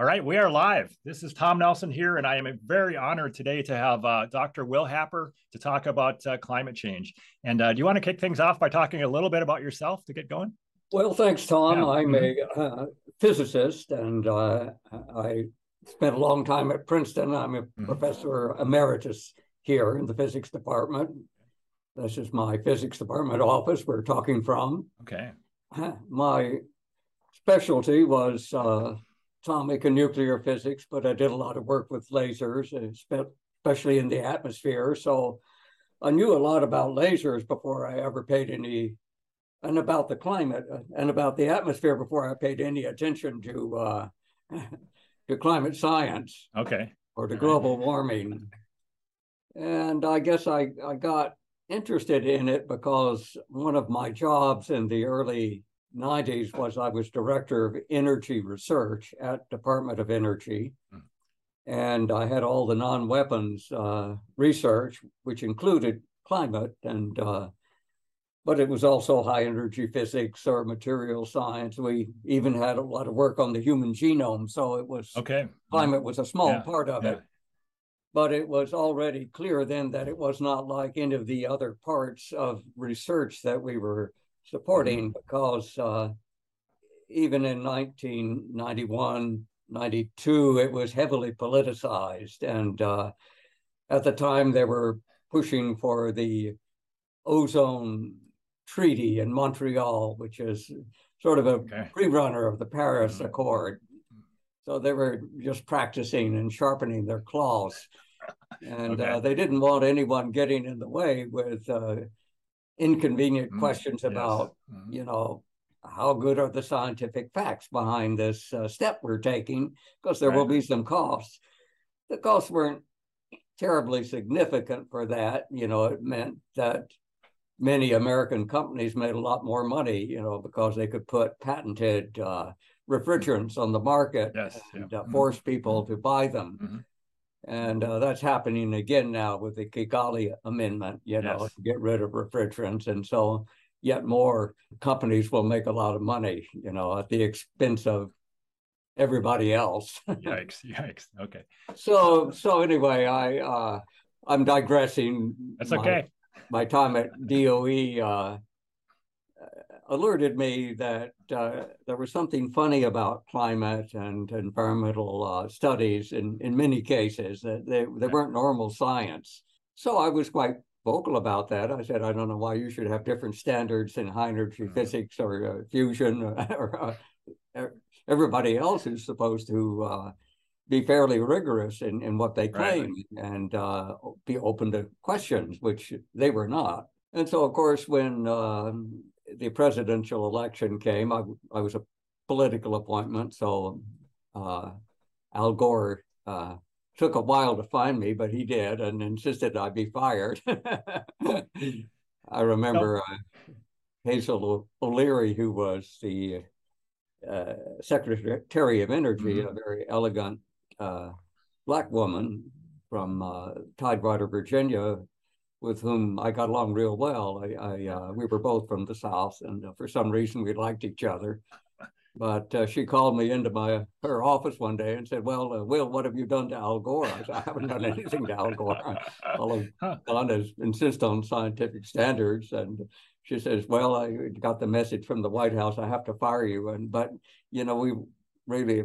All right, we are live. This is Tom Nelson here, and I am very honored today to have uh, Dr. Will Happer to talk about uh, climate change. And uh, do you want to kick things off by talking a little bit about yourself to get going? Well, thanks, Tom. Yeah. I'm mm-hmm. a uh, physicist, and uh, I spent a long time at Princeton. I'm a mm-hmm. professor emeritus here in the physics department. This is my physics department office we're talking from. Okay. My specialty was uh, atomic and nuclear physics, but I did a lot of work with lasers, and sp especially in the atmosphere. So I knew a lot about lasers before I ever paid any, and about the climate uh, and about the atmosphere before I paid any attention to uh, to climate science. Okay. Or to global warming. And I guess I, I got interested in it because one of my jobs in the early 90s was I was director of energy research at Department of Energy. Hmm. And I had all the non-weapons uh, research, which included climate and uh, but it was also high energy physics or material science. We even had a lot of work on the human genome. So it was okay. Climate was a small yeah. part of yeah. it. But it was already clear then that it was not like any of the other parts of research that we were supporting because uh, even in 1991, 92, it was heavily politicized. And uh, at the time, they were pushing for the ozone treaty in Montreal, which is sort of a okay. pre-runner of the Paris mm-hmm. Accord. So they were just practicing and sharpening their claws. And okay. uh, they didn't want anyone getting in the way with uh, inconvenient mm, questions about, yes. mm. you know, how good are the scientific facts behind this uh, step we're taking? Because there right. will be some costs. The costs weren't terribly significant for that. You know, it meant that many American companies made a lot more money, you know, because they could put patented uh, refrigerants on the market yes, and yeah. uh, force people to buy them. And uh, that's happening again now with the Kigali Amendment, you know, yes. to get rid of refrigerants. And so yet more companies will make a lot of money, you know, at the expense of everybody else. yikes, yikes. Okay. So so anyway, I uh I'm digressing. That's okay. My, my time at DOE uh alerted me that uh, there was something funny about climate and environmental uh, studies in, in many cases, that they, they weren't normal science. So I was quite vocal about that. I said, I don't know why you should have different standards in high energy mm-hmm. physics or uh, fusion or, or uh, everybody else is supposed to uh, be fairly rigorous in, in what they claim right. and uh, be open to questions, which they were not. And so, of course, when um, the presidential election came, I, I was a political appointment, so uh, Al Gore uh, took a while to find me, but he did and insisted I be fired. I remember uh, Hazel O'Leary, who was the uh, Secretary of Energy, mm-hmm. a very elegant uh, black woman from uh, Tidewater, Virginia, with whom I got along real well. I, I uh, we were both from the South, and uh, for some reason we liked each other. But uh, she called me into my her office one day and said, "Well, uh, Will, what have you done to Al Gore?" I said, "I haven't done anything to Al Gore. All I've done is insist on scientific standards." And she says, "Well, I got the message from the White House. I have to fire you." And but you know, we really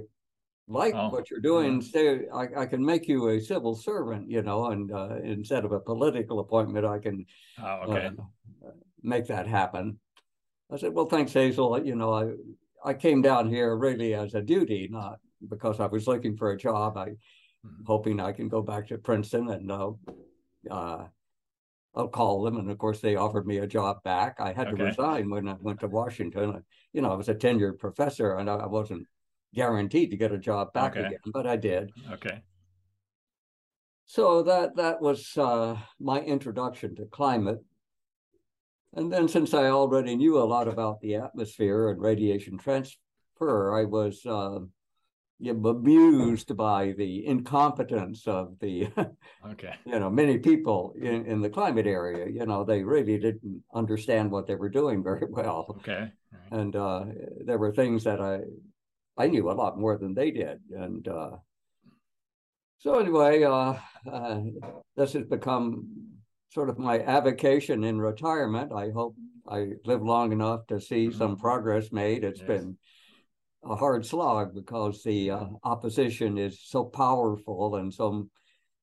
like oh, what you're doing, say I, I, can make you a civil servant, you know, and uh, instead of a political appointment, I can oh, okay. uh, make that happen. I said, well, thanks, Hazel. You know, I I came down here really as a duty, not because I was looking for a job. I mm-hmm. hoping I can go back to Princeton and uh, uh, I'll call them. And of course, they offered me a job back. I had okay. to resign when I went to Washington. You know, I was a tenured professor and I wasn't guaranteed to get a job back okay. again, but I did. Okay. So that that was uh, my introduction to climate. And then since I already knew a lot about the atmosphere and radiation transfer, I was uh, amused by the incompetence of the okay you know many people in, in the climate area you know they really didn't understand what they were doing very well okay right. and uh, there were things that i I knew a lot more than they did. And uh, so anyway, uh, uh, this has become sort of my avocation in retirement. I hope I live long enough to see mm-hmm. some progress made. It's yes. been a hard slog because the uh, opposition is so powerful and so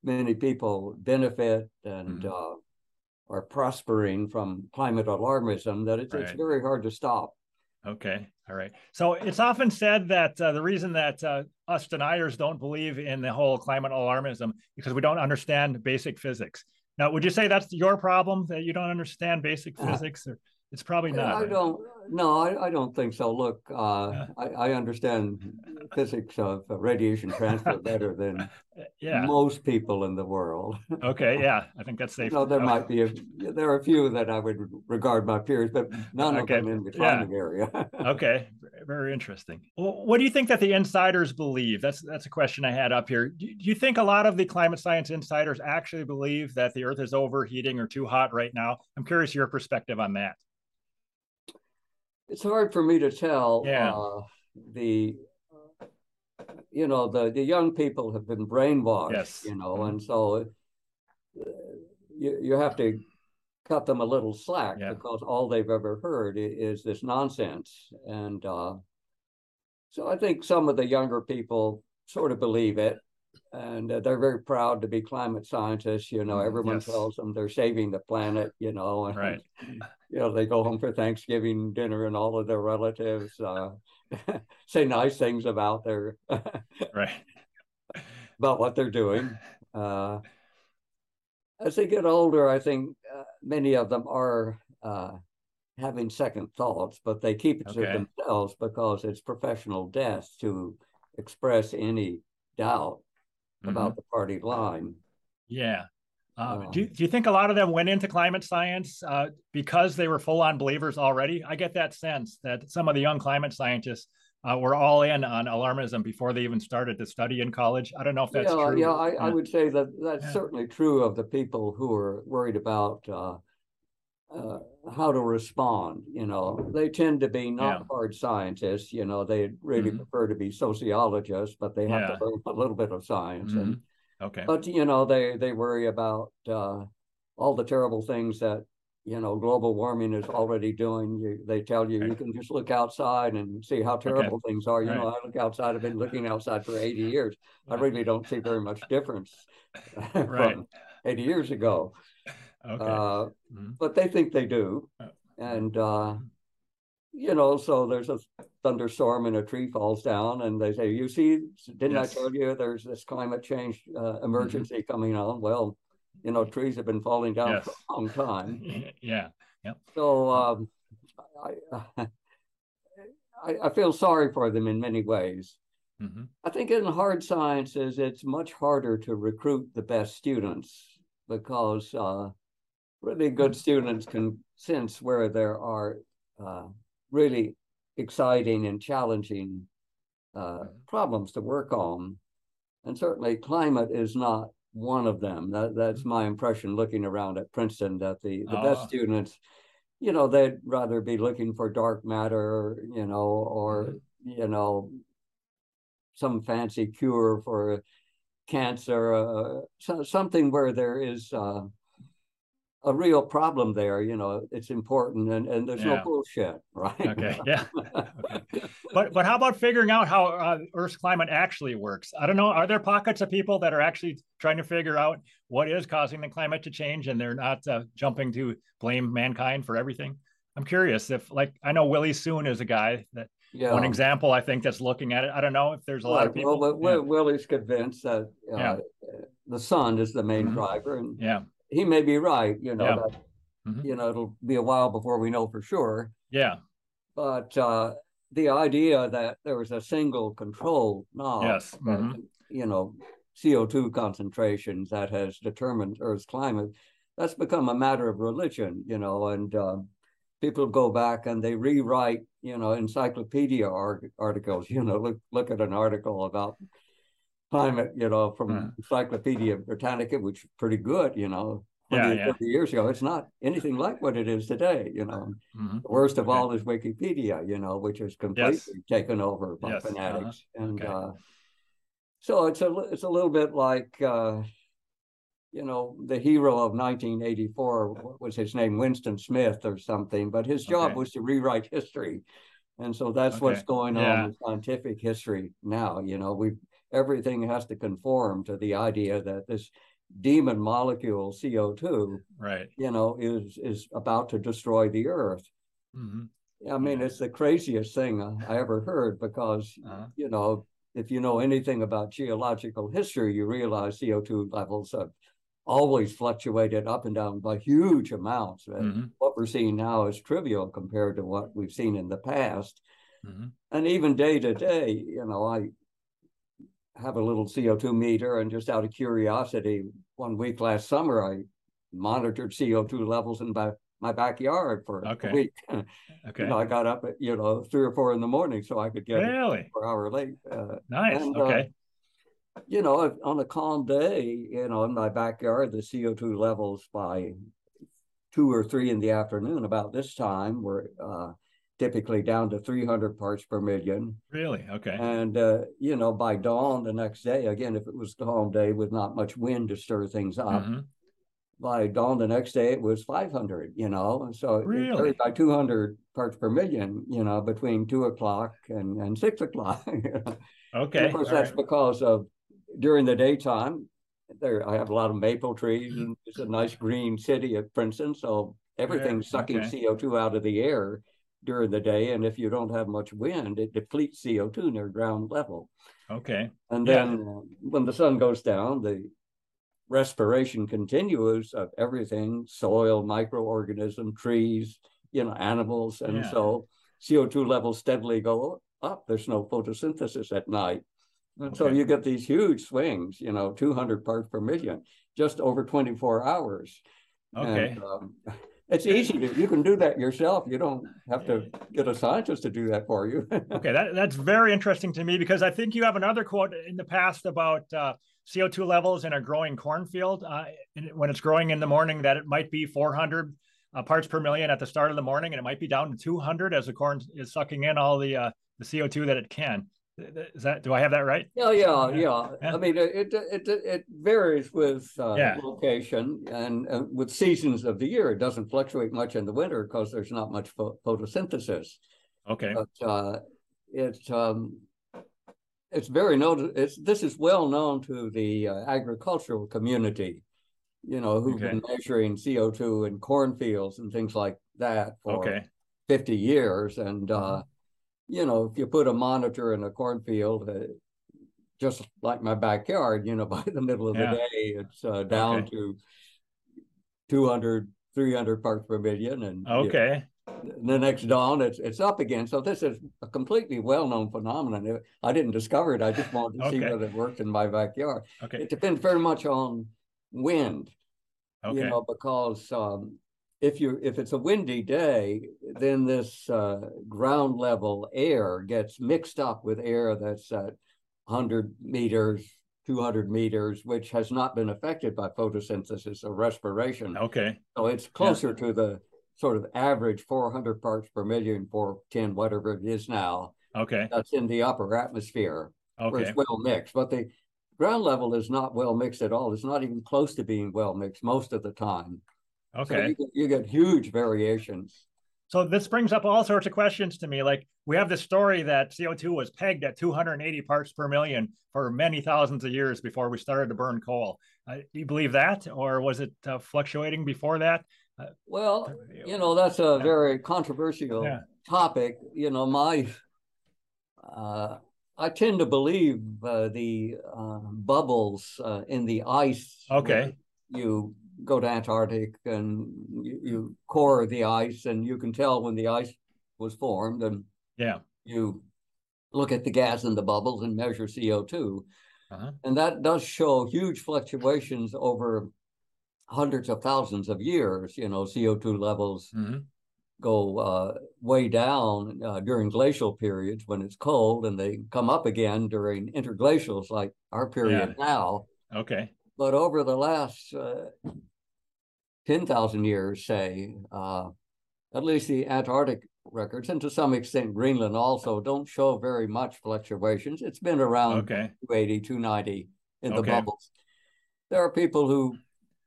many people benefit and mm-hmm. uh, are prospering from climate alarmism that it's, right. it's very hard to stop. Okay. All right. So it's often said that uh, the reason that uh, us deniers don't believe in the whole climate alarmism because we don't understand basic physics. Now, would you say that's your problem that you don't understand basic uh, physics? Or it's probably not. I right? don't. No, I, I don't think so. Look, uh, yeah. I, I understand physics of radiation transfer better than yeah. most people in the world. okay, yeah, I think that's safe. No, there might be a, there are a few that I would regard my peers, but none okay. of them in the climate yeah. area. okay, very interesting. Well, what do you think that the insiders believe? That's that's a question I had up here. Do, do you think a lot of the climate science insiders actually believe that the Earth is overheating or too hot right now? I'm curious your perspective on that it's hard for me to tell. Yeah. Uh, the you know the the young people have been brainwashed. Yes. You know, mm-hmm. and so uh, you you have to cut them a little slack yeah. because all they've ever heard is this nonsense, and uh, so I think some of the younger people sort of believe it and uh, they're very proud to be climate scientists. You know, mm, everyone yes. tells them they're saving the planet. You know, and, right. You know, they go home for Thanksgiving dinner, and all of their relatives uh, say nice things about their right about what they're doing. Uh, as they get older, I think uh, many of them are uh, having second thoughts, but they keep it okay. to themselves because it's professional death to express any doubt mm-hmm. about the party line. Yeah. Uh, do, do you think a lot of them went into climate science uh, because they were full on believers already? I get that sense that some of the young climate scientists uh, were all in on alarmism before they even started to study in college. I don't know if that's yeah, true. Yeah, I, I, would say that that's yeah. certainly true of the people who are worried about uh, uh, how to respond. You know, they tend to be not yeah. hard scientists. You know, they really mm-hmm. prefer to be sociologists, but they have yeah. to learn a little bit of science. Mm-hmm. And okay, but you know, they they worry about uh, all the terrible things that you know global warming is already doing. You, they tell you you can just look outside and see how terrible okay. things are. You right. know, I look outside. I've been looking outside for eighty years. I really don't see very much difference right. from eighty years ago. Okay. Uh, mm-hmm. But they think they do. Uh, and, uh, you know, so there's a thunderstorm and a tree falls down, and they say, You see, didn't yes. I tell you there's this climate change uh, mm-hmm. emergency mm-hmm. coming on? Well, you know, trees have been falling down yes. for a long time. yeah. Yep. So um, I, I, I, feel sorry for them in many ways. Mm-hmm. I think in hard sciences, it's much harder to recruit the best students because uh, really good students can sense where there are uh, really exciting and challenging uh, problems to work on. And certainly climate is not one of them. That, that's my impression looking around at Princeton, that the, the best ah. students, you know, they'd rather be looking for dark matter, you know, or, mm-hmm. you know, some fancy cure for cancer, uh, so, something where there is uh, a real problem there. You know, it's important, and, and there's yeah. no bullshit, right? Okay, yeah. okay. But but how about figuring out how uh, Earth's climate actually works? I don't know. Are there pockets of people that are actually trying to figure out what is causing the climate to change, and they're not uh, jumping to blame mankind for everything? I'm curious if, like, I know Willie Soon is a guy that yeah. one example I think that's looking at it. I don't know if there's a lot of people. Well, yeah. Willie's convinced that uh, the sun is the main mm-hmm. driver, and yeah he may be right. You know, yeah. that, mm-hmm. you know, it'll be a while before we know for sure. Yeah. But uh, the idea that there was a single control knob, yes. Mm-hmm. you know, CO2 concentrations that has determined Earth's climate, that's become a matter of religion, you know, and uh, people go back and they rewrite, you know, encyclopedia articles, you know, look, look at an article about climate, you know, from Encyclopedia Britannica, which is pretty good, you know. 20 Yeah, yeah. 30 years ago. It's not anything like what it is today, you know. Mhm. The worst of Okay. all is Wikipedia, you know, which is completely taken over by Yes, uh-huh. fanatics. And Okay. uh, so it's a it's a little bit like uh, you know, the hero of 1984, what was his name? Winston Smith or something, but his job Okay. was to rewrite history. And so that's what's Okay. going Yeah. on with scientific history now. You know, we everything has to conform to the idea that this demon molecule CO2, Right. you know, is is about to destroy the earth. Mhm. I mean, Yeah. it's the craziest thing I ever heard because, Uh-huh. you know, if you know anything about geological history, you realize CO2 levels have always fluctuated up and down by huge amounts. And Mhm. What we're seeing now is trivial compared to what we've seen in the past. Mhm. And even day to day, you know, I have a little CO2 meter and just out of curiosity, one week last summer, I monitored CO2 levels in my, my backyard for Okay. a week. Okay. You know, I got up at, you know, three or four in the morning so I could get Really? four hour late. Uh, Nice. and, uh, okay. you know, on a calm day, you know, in my backyard, the CO2 levels by two or three in the afternoon about this time were uh, typically down to 300 parts per million. Really? Okay. And, uh, you know, by dawn the next day, again, if it was calm day with not much wind to stir things up, Mhm. by dawn the next day, it was 500, you know, and so it Really? varied by 200 parts per million, you know, between two o'clock and, and six o'clock. you know. And Okay. of course, all that's right. because of during the daytime, there I have a lot of maple trees and it's a nice green city at Princeton. So everything's sucking okay. CO2 out of the air during the day. And if you don't have much wind, it depletes CO2 near ground level. Okay. And Yeah. then uh, when the sun goes down, the respiration continues of everything soil, microorganism, trees, you know, animals. And Yeah. so CO2 levels steadily go up. There's no photosynthesis at night. And so you get these huge swings, you know, 200 parts per million just over 24 hours. Okay. And, um, it's easy to, you can do that yourself. You don't have to get a scientist to do that for you. Okay, that, that's very interesting to me because I think you have another quote in the past about uh, CO2 levels in a growing cornfield. Uh, when it's growing in the morning, that it might be 400 uh, parts per million at the start of the morning, and it might be down to 200 as the corn is sucking in all the uh, the CO2 that it can. Is that do I have that right? Yeah, yeah, Yeah. yeah. I mean, it it it, varies with uh, Yeah. location and uh, with seasons of the year. It doesn't fluctuate much in the winter because there's not much pho- photosynthesis. Okay. But uh, it's um, it's very noted. It's this is well known to the uh, agricultural community. You know, who've Okay. been measuring CO two in cornfields and things like that for Okay. 50 years. And, uh, Mhm. You know, if you put a monitor in a cornfield, uh, just like my backyard, you know, by the middle of Yeah. the day, it's uh, down Okay. to 200, 300 parts per million. And you know, Okay. the next dawn, it's it's up again. So this is a completely well-known phenomenon. I didn't discover it. I just wanted to see whether it worked in my backyard. Okay. It depends very much on wind okay. you know, because um, if you if it's a windy day, then this uh, ground level air gets mixed up with air that's at 100 meters, 200 meters, which has not been affected by photosynthesis or respiration. Okay. So it's closer to the sort of average 400 parts per million, 410, whatever it is now. Okay. That's in the upper atmosphere where it's well mixed. But the ground level is not well mixed at all. It's not even close to being well mixed most of the time. So Okay. you, get, you get huge variations. So this brings up all sorts of questions to me. Like we have this story that CO2 was pegged at 280 parts per million for many thousands of years before we started to burn coal. Uh, do you believe that, or was it uh, fluctuating before that? Well, you know, that's a Yeah. very controversial Yeah. topic. You know, my, uh, I tend to believe uh, the uh, bubbles uh, in the ice. Okay. You go to Antarctic and you, you core the ice, and you can tell when the ice was formed, and Yeah. you look at the gas in the bubbles and measure CO2. Uh-huh. And that does show huge fluctuations over hundreds of thousands of years. You know, CO2 levels hmm go uh, way down uh, during glacial periods when it's cold, and they come up again during interglacials like our period now. Okay. But over the last uh, 10,000 years, say, uh, at least the Antarctic records, and to some extent Greenland also, don't show very much fluctuations. It's been around Okay. 280, 290 in the Okay. bubbles. There are people who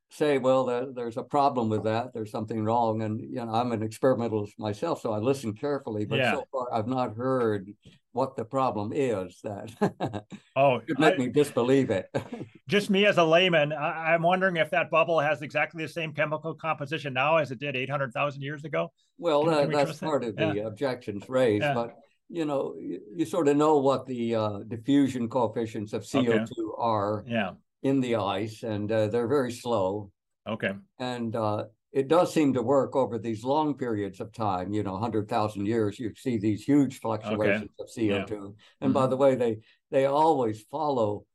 say, well, there, there's a problem with that. There's something wrong. And, you know, I'm an experimentalist myself, so I listen carefully, but Yeah. so far I've not heard what the problem is that Oh, could make I- me disbelieve it. just me as a layman, I, I'm wondering if that bubble has exactly the same chemical composition now as it did 800,000 years ago. Well, Can- that, can we that's trust that? part of Yeah. the objections raised, Yeah. but you know, you, you sort of know what the uh, diffusion coefficients of CO2 are Yeah. in the ice, and uh, they're very slow. Okay. And uh, it does seem to work over these long periods of time, you know, 100,000 years, you see these huge fluctuations of CO2. And by Mm-hmm. the way, they, they always follow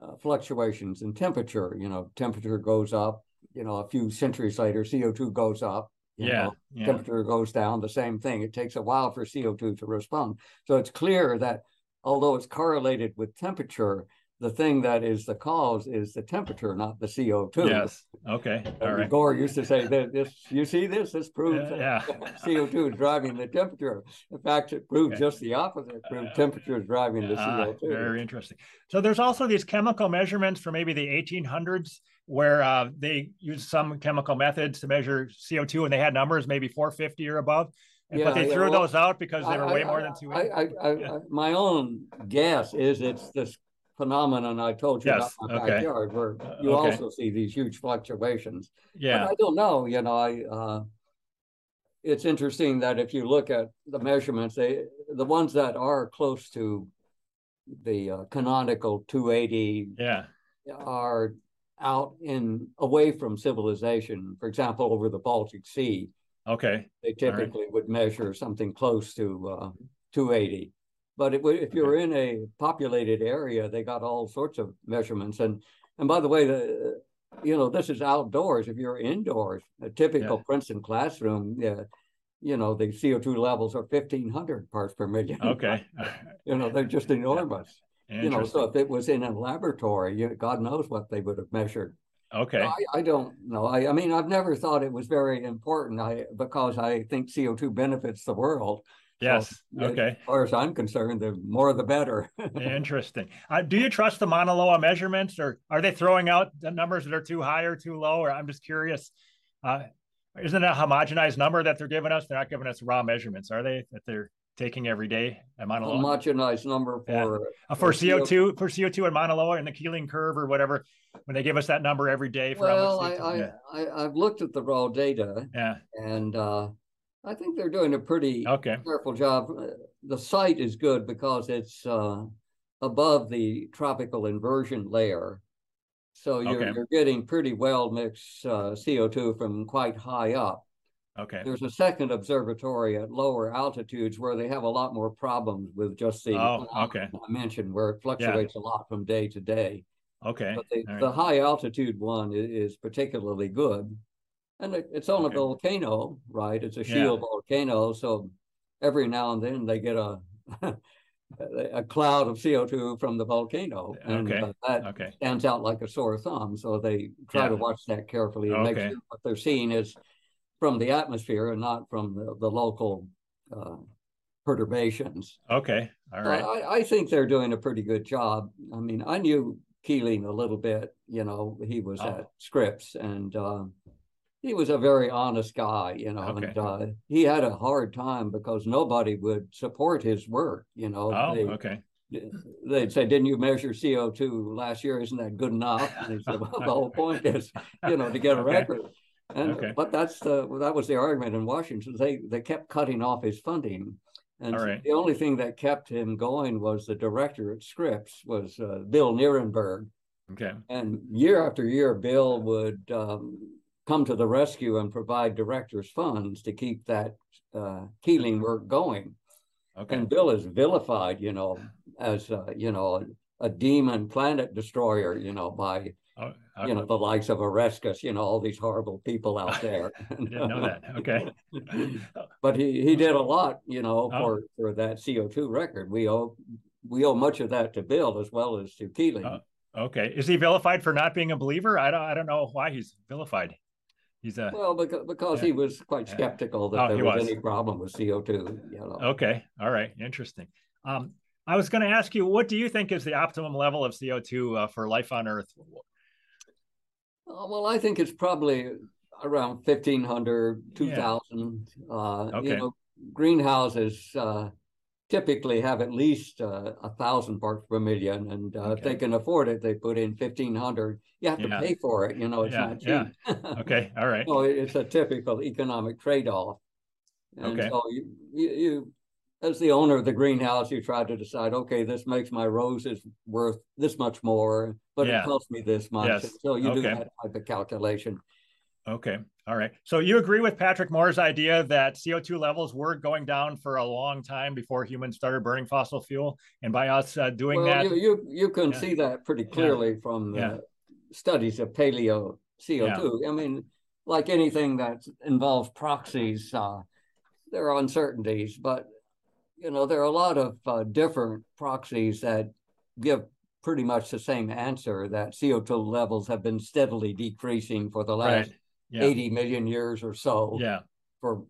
uh, fluctuations in temperature, you know, temperature goes up, you know, a few centuries later, CO2 goes up. you Yeah. know, Yeah. temperature goes down, the same thing. It takes a while for CO2 to respond. So it's clear that although it's correlated with temperature, the thing that is the cause is the temperature, not the CO2. Yes. Okay. All Uh. Gore used to say that this, you see this, this proves Yeah. yeah. CO2 is driving the temperature. In fact, it proved Okay. just the opposite. It proved temperature is driving the Ah, CO2. very interesting. So there's also these chemical measurements from maybe the 1800s where uh, they used some chemical methods to measure CO2 and they had numbers maybe 450 or above. And- Yeah, but they yeah, threw well, those out because they were I- way I- more than 280. I, I- my own guess is it's this phenomenon I told you Yes, about my okay. backyard, where Uh, you okay. also see these huge fluctuations. yeah. But I don't know, you know, I, uh, it's interesting that if you look at the measurements, they, the ones that are close to the uh, canonical 280 Yeah. are out in away from civilization. For example, over the Baltic Sea, Okay. they All right. typically would measure something close to uh, 280. But it, if you're in a populated area, they got all sorts of measurements. And and by the way, the you know this is outdoors. If you're indoors, a typical Yeah. Princeton classroom, yeah, you know the CO2 levels are 1,500 parts per million. Okay. you know they're just enormous. You know, so if it was in a laboratory, you, God knows what they would have measured. Okay. I, I don't know. I, I mean, I've never thought it was very important. I because I think CO2 benefits the world. So, Yes. yeah, Okay. As far as I'm concerned, the more the better. Interesting. Uh, do you trust the Mauna Loa measurements, or are they throwing out the numbers that are too high or too low? Or I'm just curious. Uh, isn't it a homogenized number that they're giving us? They're not giving us raw measurements, are they? That they're taking every day at Mauna Loa Homogenized number for Uh, for CO two for CO two at Mauna Loa and the Keeling curve or whatever. When they give us that number every day for well, I, I, yeah. I I've looked at the raw data yeah. and uh, I think they're doing a pretty Okay. careful job. Uh, The site is good because it's uh, above the tropical inversion layer. So you're, Okay. you're getting pretty well mixed uh, CO2 from quite high up. Okay. There's a second observatory at lower altitudes where they have a lot more problems with just the Oh, okay. I mentioned where it fluctuates a lot from day to day. Okay. But the, right. the high altitude one is, particularly good. And it, it's on Okay. a volcano, right? It's a Yeah. shield volcano. So every now and then they get a a cloud of CO2 from the volcano. And Okay. uh, that Okay. stands out like a sore thumb. So they try to watch that carefully and make sure what they're seeing is from the atmosphere and not from the, the local uh, perturbations. Okay. all right. I, I think they're doing a pretty good job. I mean, I knew Keeling a little bit, you know, he was Oh. at Scripps and uh, he was a very honest guy, you know, Okay. and uh, he had a hard time because nobody would support his work, you know. Oh, They- okay. They'd say, didn't you measure CO2 last year? Isn't that good enough? And he said, well, the whole point is, you know, to get a Okay. record. And, Okay. but that's the, that was the argument in Washington. They, they kept cutting off his funding. And right. the only thing that kept him going was the director at Scripps was uh, Bill Nierenberg. Okay. And year after year, Bill would um, come to the rescue and provide director's funds to keep that uh, Keeling work going. Okay. And Bill is vilified, you know, as uh, you know, a, a demon planet destroyer, you know, by Oh, you know the likes of Oreskes, you know, all these horrible people out there. I didn't know that. Okay. but he he did a lot, you know, Oh. for for that CO two record. We owe we owe much of that to Bill as well as to Keeling. Oh. Okay. Is he vilified for not being a believer? I don't. I don't know why he's vilified. He's a well because, because yeah. he was quite skeptical that Oh, there was, was. any problem with CO two. You know. okay. All right, interesting. Um, I was going to ask you, what do you think is the optimum level of CO two uh, for life on Earth? Uh, well, I think it's probably around 1500, Yeah. 2000. Uh, Okay. You know, greenhouses uh, typically have at least uh, a thousand parts per million, and uh, if they can afford it, they put in 1500. You have to Yeah. pay for it. You know, it's Yeah, not yeah. cheap. Okay, all right. So it's a typical economic trade-off. And Okay. so you, you, you, as the owner of the greenhouse, you try to decide, okay, this makes my roses worth this much more, but Yeah. it costs me this much. Yes. So you do that type of calculation. Okay. All right. So you agree with Patrick Moore's idea that CO2 levels were going down for a long time before humans started burning fossil fuel, and by us uh, doing Well, that, you, you, you can Yeah. see that pretty clearly from the Yeah. studies of paleo CO2. I mean, like anything that involves proxies, uh, there are uncertainties, but you know, there are a lot of uh, different proxies that give pretty much the same answer that CO2 levels have been steadily decreasing for the last right? Yeah. 80 million years or so. Yeah. For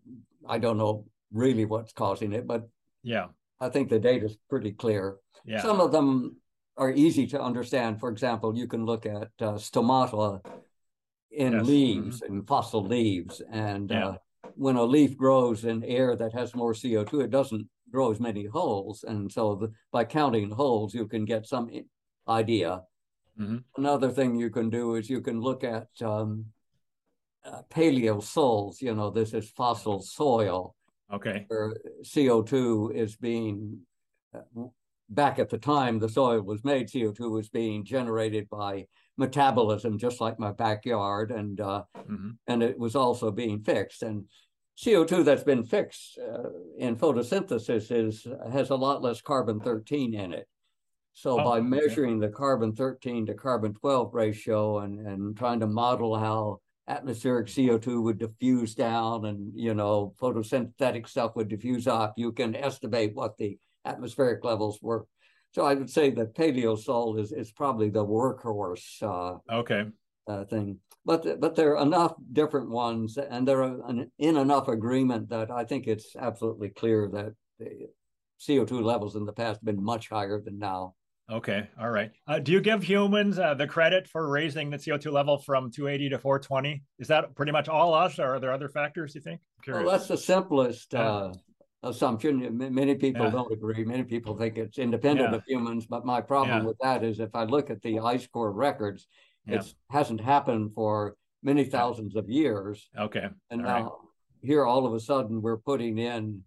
I don't know really what's causing it, but Yeah. I think the data is pretty clear. Yeah. Some of them are easy to understand. For example, you can look at uh, stomata in Yes. leaves, in fossil leaves. And Yeah. uh, when a leaf grows in air that has more CO2, it doesn't grow as many holes. And so the, by counting holes, you can get some idea. Mhm. Another thing you can do is you can look at um, uh, paleosols. You know, this is fossil soil Okay. where CO2 is being, uh, back at the time the soil was made, CO2 was being generated by metabolism, just like my backyard, and uh, hmm and it was also being fixed. And CO2 that's been fixed uh, in photosynthesis is has a lot less carbon 13 in it. So Oh, by okay. measuring the carbon 13 to carbon 12 ratio and, and trying to model how atmospheric CO2 would diffuse down and, you know, photosynthetic stuff would diffuse up, you can estimate what the atmospheric levels were. So I would say that paleosol is, is probably the workhorse uh, Okay. uh, thing. But but there are enough different ones, and they're an, in enough agreement that I think it's absolutely clear that the CO2 levels in the past have been much higher than now. Okay. All right. Uh, do you give humans uh, the credit for raising the CO2 level from 280 to 420? Is that pretty much all us, or are there other factors you think? Well, that's the simplest Yeah. uh, assumption. Many people Yeah. don't agree. Many people think it's independent Yeah. of humans. But my problem Yeah. with that is if I look at the ice core records, it hasn't happened for many thousands of years. Okay. And All right. now here, all of a sudden, we're putting in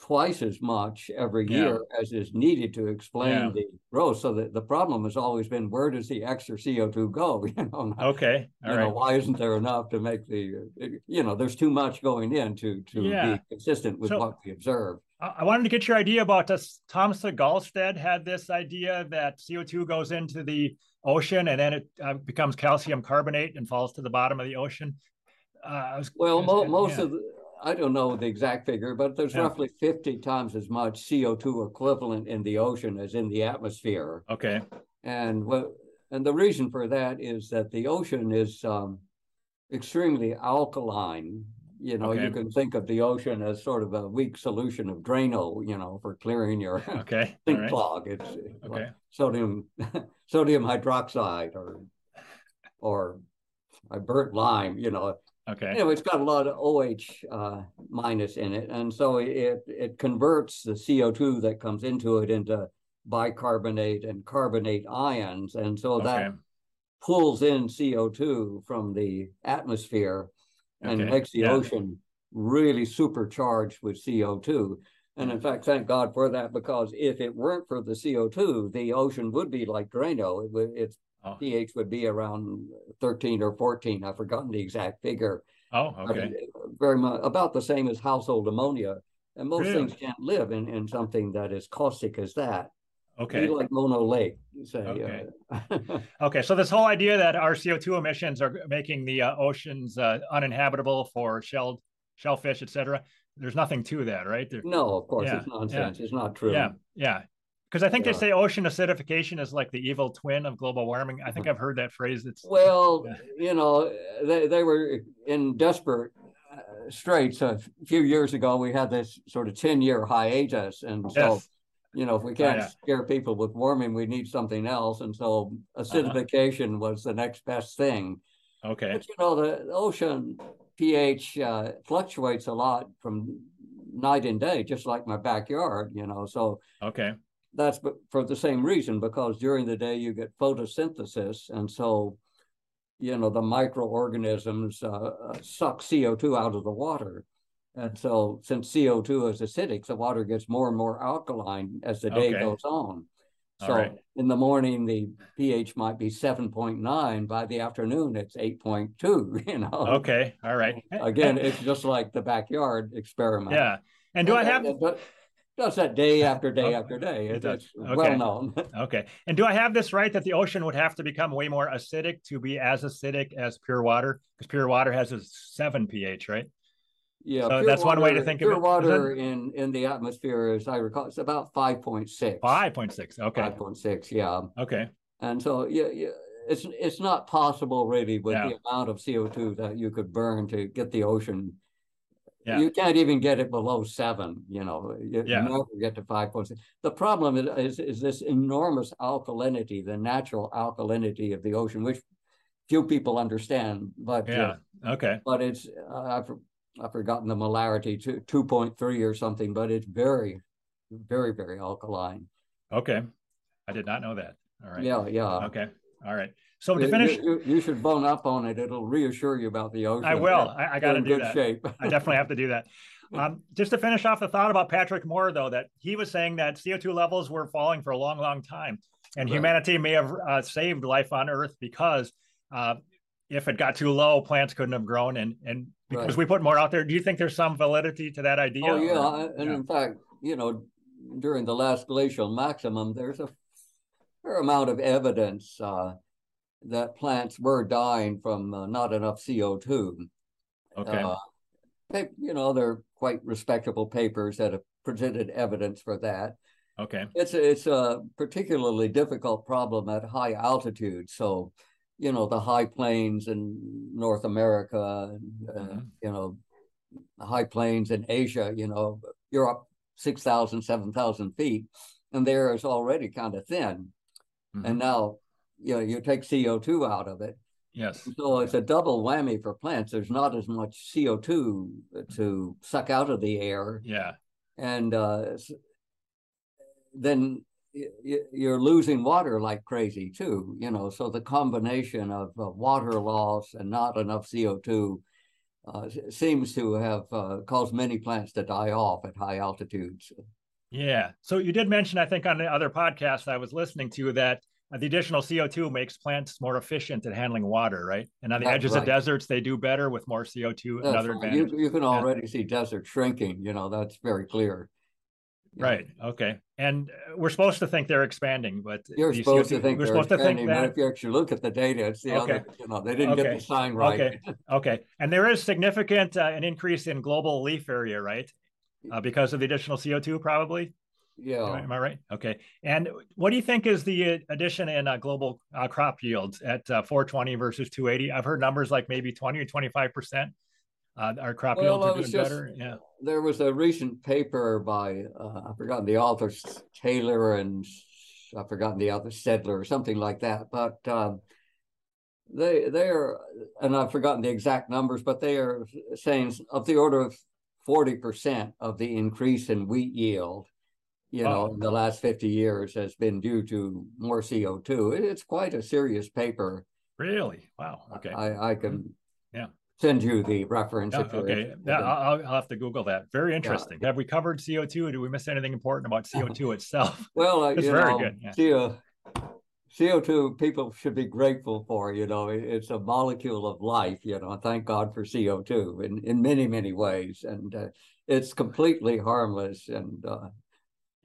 twice as much every Yeah. year as is needed to explain Yeah. the growth. So that the problem has always been where does the extra CO2 go? You know, Okay. All you right. know, why isn't there enough to make the you know, there's too much going in to to Yeah. be consistent with So- what we observe. I wanted to get your idea about this. Tom Segalstad had this idea that CO2 goes into the ocean and then it uh, becomes calcium carbonate and falls to the bottom of the ocean. Uh, I was Well, mo- most yeah. of the, I don't know the exact figure, but there's Yeah. roughly 50 times as much CO2 equivalent in the ocean as in the atmosphere. Okay. And what and the reason for that is that the ocean is um, extremely alkaline. You know, you can think of the ocean as sort of a weak solution of Drano, you know, for clearing your Okay. Sink right. clog. It's like Okay. sodium sodium hydroxide or or I burnt lime, you know. Okay. You know, it's got a lot of OH uh, minus in it, and so it it converts the CO2 that comes into it into bicarbonate and carbonate ions, and so that pulls in CO2 from the atmosphere and Okay. makes the Yeah. ocean really supercharged with CO2. And in fact, thank God for that, because if it weren't for the CO2, the ocean would be like Drano. It its Oh. pH would be around 13 or 14. I've forgotten the exact figure. Oh, okay. Very much about the same as household ammonia. And most Really? things can't live in, in something that is caustic as that. Okay. like Mono Lake, say. Okay. uh, Okay. So this whole idea that our CO2 emissions are making the uh, oceans uh, uninhabitable for shelled shellfish, et cetera. There's nothing to that, right? There- no, of course, Yeah, it's nonsense. It's not true. Yeah, yeah. Because I think Yeah. they say ocean acidification is like the evil twin of global warming. I think I've heard that phrase. It's Well, Yeah. you know, they, they were in desperate uh, straits. A few years ago, we had this sort of 10 year hiatus. And so, Yes. you know, if we can't yeah. scare people with warming, we need something else. And so acidification was the next best thing. okay. But, you know, the ocean pH uh, fluctuates a lot from night and day, just like my backyard, you know. So, Okay. That's for the same reason because during the day you get photosynthesis and so you know the microorganisms uh, uh, suck co2 out of the water and so since co2 is acidic the water gets more and more alkaline as the day Okay. goes on so right. in the morning the ph might be 7.9 by the afternoon it's 8.2 you know Okay. All right. again it's just like the backyard experiment Yeah. And do I have it does that day after day Oh, after day. it. It's Okay. well known. Okay. And do I have this right that the ocean would have to become way more acidic to be as acidic as pure water? Because pure water has a seven pH, right? Yeah, So that's one way to think of it. pure water in in the atmosphere, as I recall, it's about five point six. Five point six. Okay. Five point six, yeah. Okay. And so yeah, yeah, it's it's not possible really with Yeah. the amount of CO two that you could burn to get the ocean. Yeah. You can't even get it below seven. You know, you, Yeah. never get to five point six. The problem is, is is this enormous alkalinity, the natural alkalinity of the ocean, which few people understand. But uh, Yeah. Okay. but it's uh, I've I've forgotten the molarity to two point three or something, but it's very, very, very alkaline. Okay. I did not know that. All right. Yeah, yeah. Okay. All right. So You- to finish, you, you, you should bone up on it. It'll reassure you about the ocean. I will. I, I got to do good that. shape. I definitely have to do that. Um, just to finish off the thought about Patrick Moore, though, that he was saying that CO2 levels were falling for a long, long time, and Right. humanity may have uh, saved life on Earth because uh, if it got too low, plants couldn't have grown, and and because Right. we put more out there. Do you think there's some validity to that idea? Oh or- yeah, and yeah. in fact, you know, during the last glacial maximum, there's a fair amount of evidence uh, that plants were dying from uh, not enough CO two. Okay. Uh, they- you know, they're quite respectable papers that have presented evidence for that. okay. It's it's a particularly difficult problem at high altitude. So, you know, the high plains in North America, and, uh, Mhm. you know, the high plains in Asia, you know, you're up 6,000, 7,000 feet, and there is already kind of thin. Mhm. And now, you know, you take CO2 out of it. yes. So it's a double whammy for plants. There's not as much CO2 to suck out of the air Yeah. and uh, then you're losing water like crazy too. You know, so the combination of uh, water loss and not enough CO2 uh, seems to have uh, caused many plants to die off at high altitudes. Yeah. So you did mention, I think, on the other podcast I was listening to that the additional CO2 makes plants more efficient at handling water, right? And on the That's edges right. of deserts, they do better with more CO2. That's Another right. advantage. You, you can already see desert shrinking. You know, that's very clear. Yeah. Right. Okay. And uh, we're supposed to think they're expanding, but You're supposed to CO2 think we're supposed to think that. if you actually look at the data, it's the Okay. other. You know, they didn't get the sign right. Okay. Okay. And there is significant uh, an increase in global leaf area, right? Uh, because of the additional CO2, probably. Am I, Yeah. am I right? Okay. And what do you think is the uh, addition in uh, global uh, crop yields at uh, 420 versus 280? I've heard numbers like maybe 20 or 25 percent. Uh, our crop Well, yields are doing just- better. Yeah. there was a recent paper by uh, I've forgotten the authors Taylor and I've forgotten the other Sedler or something like that, but um, they they are and I've forgotten the exact numbers, but they are saying of the order of forty percent of the increase in wheat yield, you know, in the last fifty years has been due to more CO two. It's quite a serious paper. Really? Wow. Okay. I I can Yeah. send you the reference. Yeah, okay. Yeah, I'll, I'll have to Google that. Very interesting. Have we covered CO2? Do we miss anything important about CO2 itself? Well, uh, It's very know, good, yeah. CO, CO2 people should be grateful for, you know, it's a molecule of life, you know, thank God for CO2 in, in many, many ways. And uh, it's completely harmless. And uh,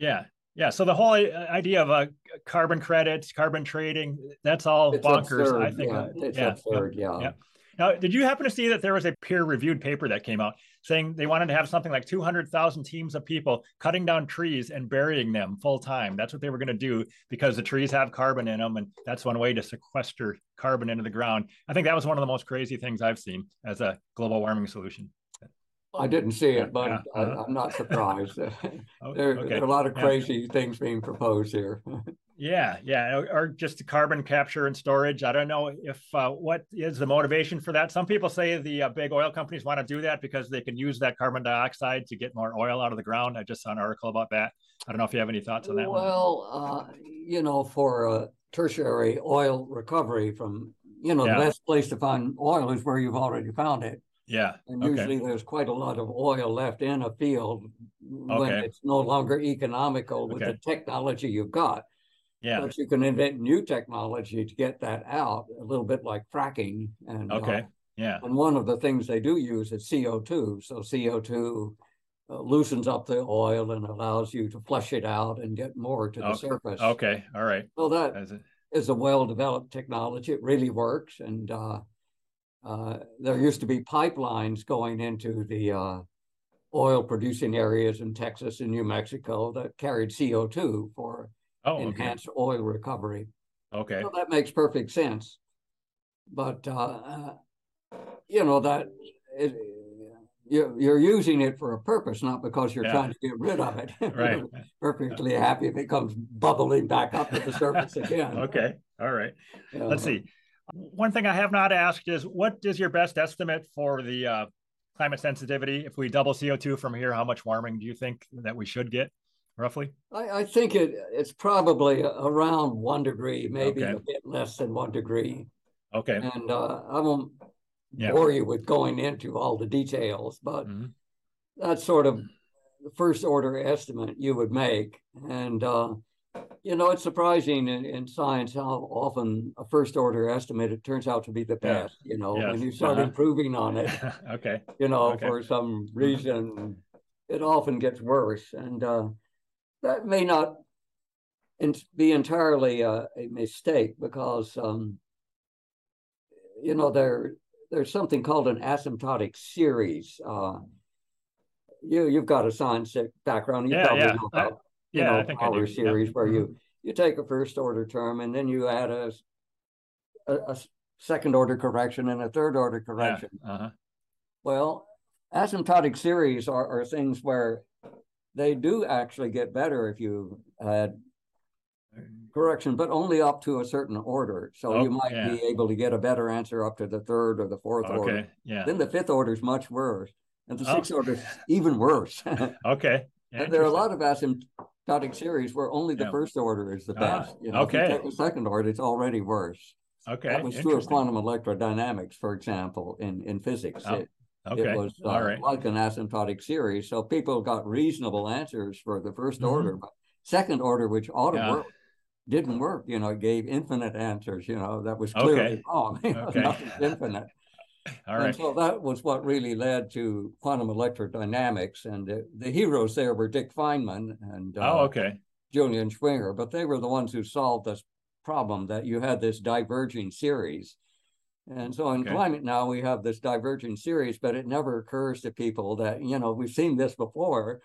Yeah. Yeah. So the whole idea of a carbon credits, carbon trading, that's all it's bonkers. I think. yeah, uh, it's yeah, absurd. Yeah. yeah. Now, did you happen to see that there was a peer-reviewed paper that came out saying they wanted to have something like 200,000 teams of people cutting down trees and burying them full time? That's what they were going to do because the trees have carbon in them, and that's one way to sequester carbon into the ground. I think that was one of the most crazy things I've seen as a global warming solution. I didn't see it, but uh-huh. I, am not surprised. there, okay. there, are a lot of crazy yeah. things being proposed here. yeah, yeah, or just the carbon capture and storage. I don't know if uh, what is the motivation for that. Some people say the uh, big oil companies want to do that because they can use that carbon dioxide to get more oil out of the ground. I just saw an article about that. I don't know if you have any thoughts on that. Well, uh, you know, for tertiary oil recovery from you know yeah. the best place to find oil is where you've already found it. Yeah. And usually okay. there's quite a lot of oil left in a field when it's no longer economical with okay. the technology you've got. Yeah. But you can invent new technology to get that out, a little bit like fracking. And uh, okay. Uh, yeah. And one of the things they do use is CO2. So CO2 uh, loosens up the oil and allows you to flush it out and get more to the okay. surface. Okay. All right. So that is a well-developed technology. It really works. And uh, uh, there used to be pipelines going into the uh, oil producing areas in Texas and New Mexico that carried CO2 for oh, enhanced okay. oil recovery. Okay. So that makes perfect sense. But, uh, you know, that it, you're, you're using it for a purpose, not because you're yeah. trying to get rid of it. Right. perfectly happy if it comes bubbling back up to the surface again. okay. All right. Let's see. One thing I have not asked is what is your best estimate for the uh, climate sensitivity? If we double CO2 from here, how much warming do you think that we should get roughly? I, I think it it's probably around one degree, maybe okay. a bit less than one degree. Okay. And uh, I won't yeah. bore you with going into all the details, but mm-hmm. that's sort of the first order estimate you would make. And uh, you know, it's surprising in, in science how often a first order estimate it turns out to be the best. Yeah. You know, yes. when you start uh-huh. improving on it, okay, you know, okay. for some reason, it often gets worse, and uh, that may not in, be entirely a, a mistake because, um, you know, there there's something called an asymptotic series. Uh, you you've got a science background. You yeah, probably yeah. know about yeah, know, I think power series where you mm-hmm. you take a first order term and then you add a, a, a second order correction and a third order correction. Yeah. Uh-huh. Well, asymptotic series are, are things where they do actually get better if you add correction, but only up to a certain order. So oh, you might yeah. be able to get a better answer up to the third or the fourth okay. order. Yeah. Then the fifth order is much worse. And the sixth oh. order is even worse. okay. and there are a lot of asymptotic asymptotic series where only the yeah. first order is the ah, best. you know, okay. If you take the second order, it's already worse. Okay. That was true of quantum electrodynamics, for example, in, in physics. Oh. It, okay. it was uh, right. like an asymptotic series. So people got reasonable answers for the 1st mm-hmm. order, but second order, which ought to yeah. work, didn't work. You know, it gave infinite answers. You know, that was clearly okay. wrong. okay. Nothing's infinite. All right. And so that was what really led to quantum electrodynamics. And the, the heroes there were Dick Feynman and uh, oh, okay. Julian Schwinger, but they were the ones who solved this problem that you had this diverging series. And so in okay. climate now we have this diverging series, but it never occurs to people that, you know, we've seen this before,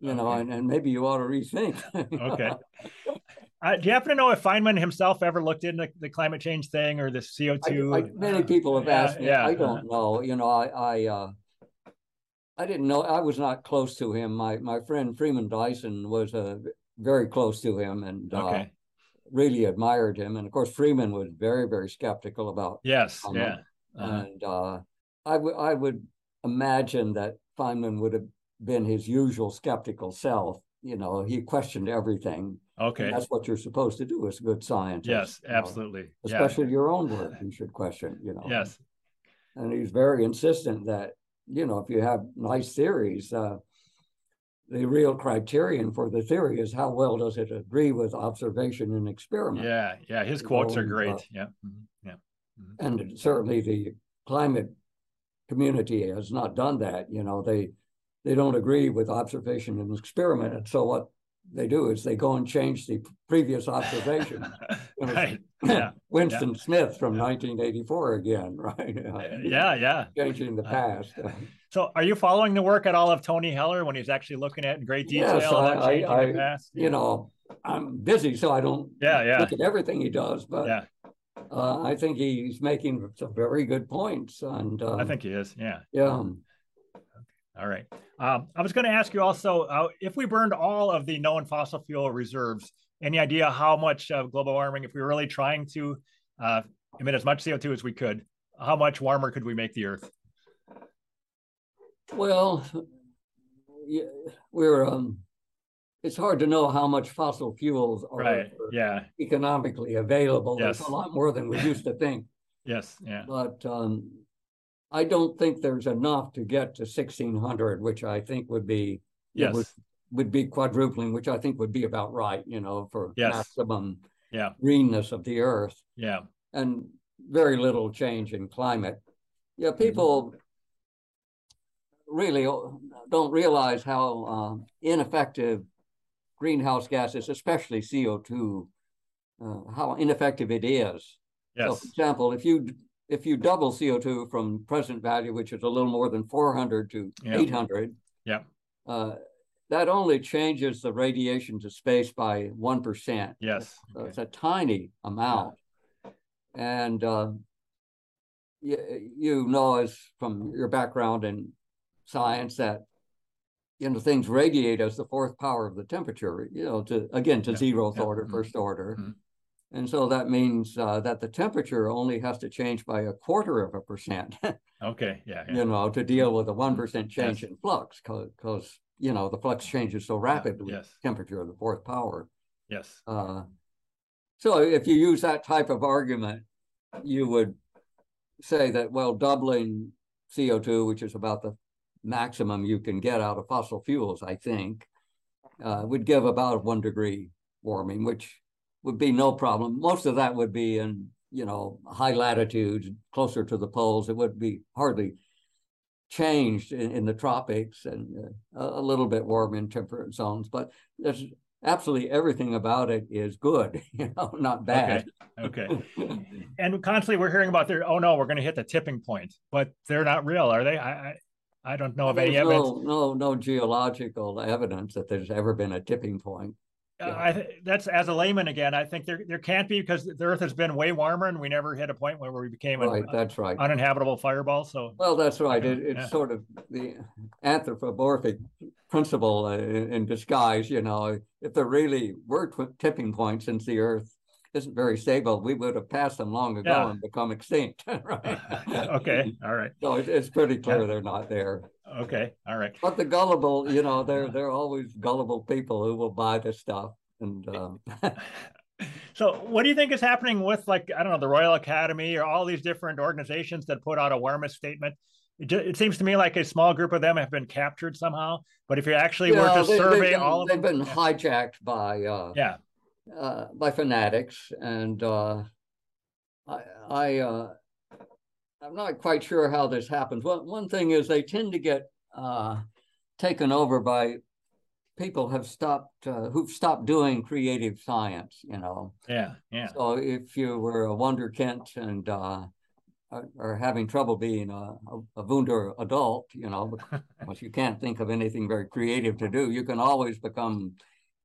you okay. know, and, and maybe you ought to rethink. okay. Uh, do you happen to know if Feynman himself ever looked into the climate change thing or the CO2? I, I, many people have asked me. Yeah. I don't know. You know, I I, uh, I didn't know. I was not close to him. My my friend Freeman Dyson was uh, very close to him and uh, okay. really admired him. And of course, Freeman was very very skeptical about. Yes. yeah. Uh-huh. And uh, I would I would imagine that Feynman would have been his usual skeptical self. You know, he questioned everything Okay. And that's what you're supposed to do as a good scientist. Yes, absolutely. Know? Especially yeah. your own work, you should question, you know. Yes. And he's very insistent that, you know, if you have nice theories, uh, the real criterion for the theory is how well does it agree with observation and experiment. Yeah, yeah. His quotes are great. Uh, yeah. Mm-hmm. Yeah. Mm-hmm. And certainly the climate community has not done that. You know, they they don't agree with observation and experiment. And so what they do is they go and change the previous observation. right. Yeah. Winston Smith from 1984 again, right? Yeah, yeah. Changing the past. So, are you following the work at all of Tony Heller when he's actually looking at in great detail Yes, I- changing I- the past? you know, I'm busy, so I don't Yeah, yeah, look at everything he does, but yeah. uh, I think he's making some very good points. And uh, I think he is. Yeah. yeah, All right. Um, I was going to ask you also uh, if we burned all of the known fossil fuel reserves, any idea how much uh, global warming, if we were really trying to uh, emit as much CO2 as we could, how much warmer could we make the Earth? well, yeah, we're um, it's hard to know how much fossil fuels are Right. Yeah. economically available. Yes. a lot more than we used to think. Yes. Yeah. but um, I don't think there's enough to get to sixteen hundred, which I think would be Yes. would, would be quadrupling, which I think would be about right, you know, for Yes. maximum Yeah. greenness of the earth Yeah. and very little change in climate. Yeah, Mm-hmm. people really don't realize how uh, ineffective greenhouse gases, especially CO two, uh, how ineffective it is. So, Yes. for example, if you if you double CO two from present value, which is a little more than 400 to Yeah. 800, Yeah. uh, that only changes the radiation to space by one percent. Yes. So Okay. it's a tiny amount, and uh, you, you know as from your background in science that you know things radiate as the fourth power of the temperature. You know, to again to Yeah. zeroth Yeah. order, Mhm. first order. Mhm. And so that means uh, that the temperature only has to change by a quarter of a percent, Okay. Yeah. yeah. you know, to deal with a one percent change Yes. in flux, because you know the flux changes so rapidly. Yes. Temperature of the fourth power. Yes. Uh, so if you use that type of argument, you would say that well, doubling CO two, which is about the maximum you can get out of fossil fuels, I think, uh, would give about one degree warming, which would be no problem. Most of that would be in you know high latitudes, closer to the poles. It would be hardly changed in, in the tropics and uh, a, little bit warm in temperate zones, but there's absolutely everything about it is good, you know, not bad. Okay. And constantly we're hearing about their, oh no, we're going to hit the tipping point, but they're not real, are they? I, I, I don't know of any evidence. no, no, no geological evidence that there's ever been a tipping point. Uh, I th- that's as a layman again. I think there there can't be because the Earth has been way warmer and we never hit a point where we became an Right, that's right. uninhabitable fireball. So Well, that's right. It, Yeah. it's sort of the anthropomorphic principle uh, in, in disguise. You know, if there really were tw- tipping points, since the Earth isn't very stable, we would have passed them long ago Yeah. and become extinct. right? okay, all right, So it, it's pretty clear they're not there. Okay, all right. But the gullible, you know, they're they're always gullible people who will buy this stuff. And um, So, what do you think is happening with, like, I don't know, the Royal Academy or all these different organizations that put out a warmist statement? It, it seems to me like a small group of them have been captured somehow. But if you actually were Yeah, to they- survey been- all of they've them, been hijacked by uh, yeah, uh, by fanatics, and uh, I, I uh, I'm not quite sure how this happens. One one thing is they tend to get uh, taken over by people have stopped uh, who've stopped doing creative science. You know, yeah, yeah, so if you were a wonderkind and uh, are, are having trouble being a, a, a wunder adult, you know, because you can't think of anything very creative to do, you can always become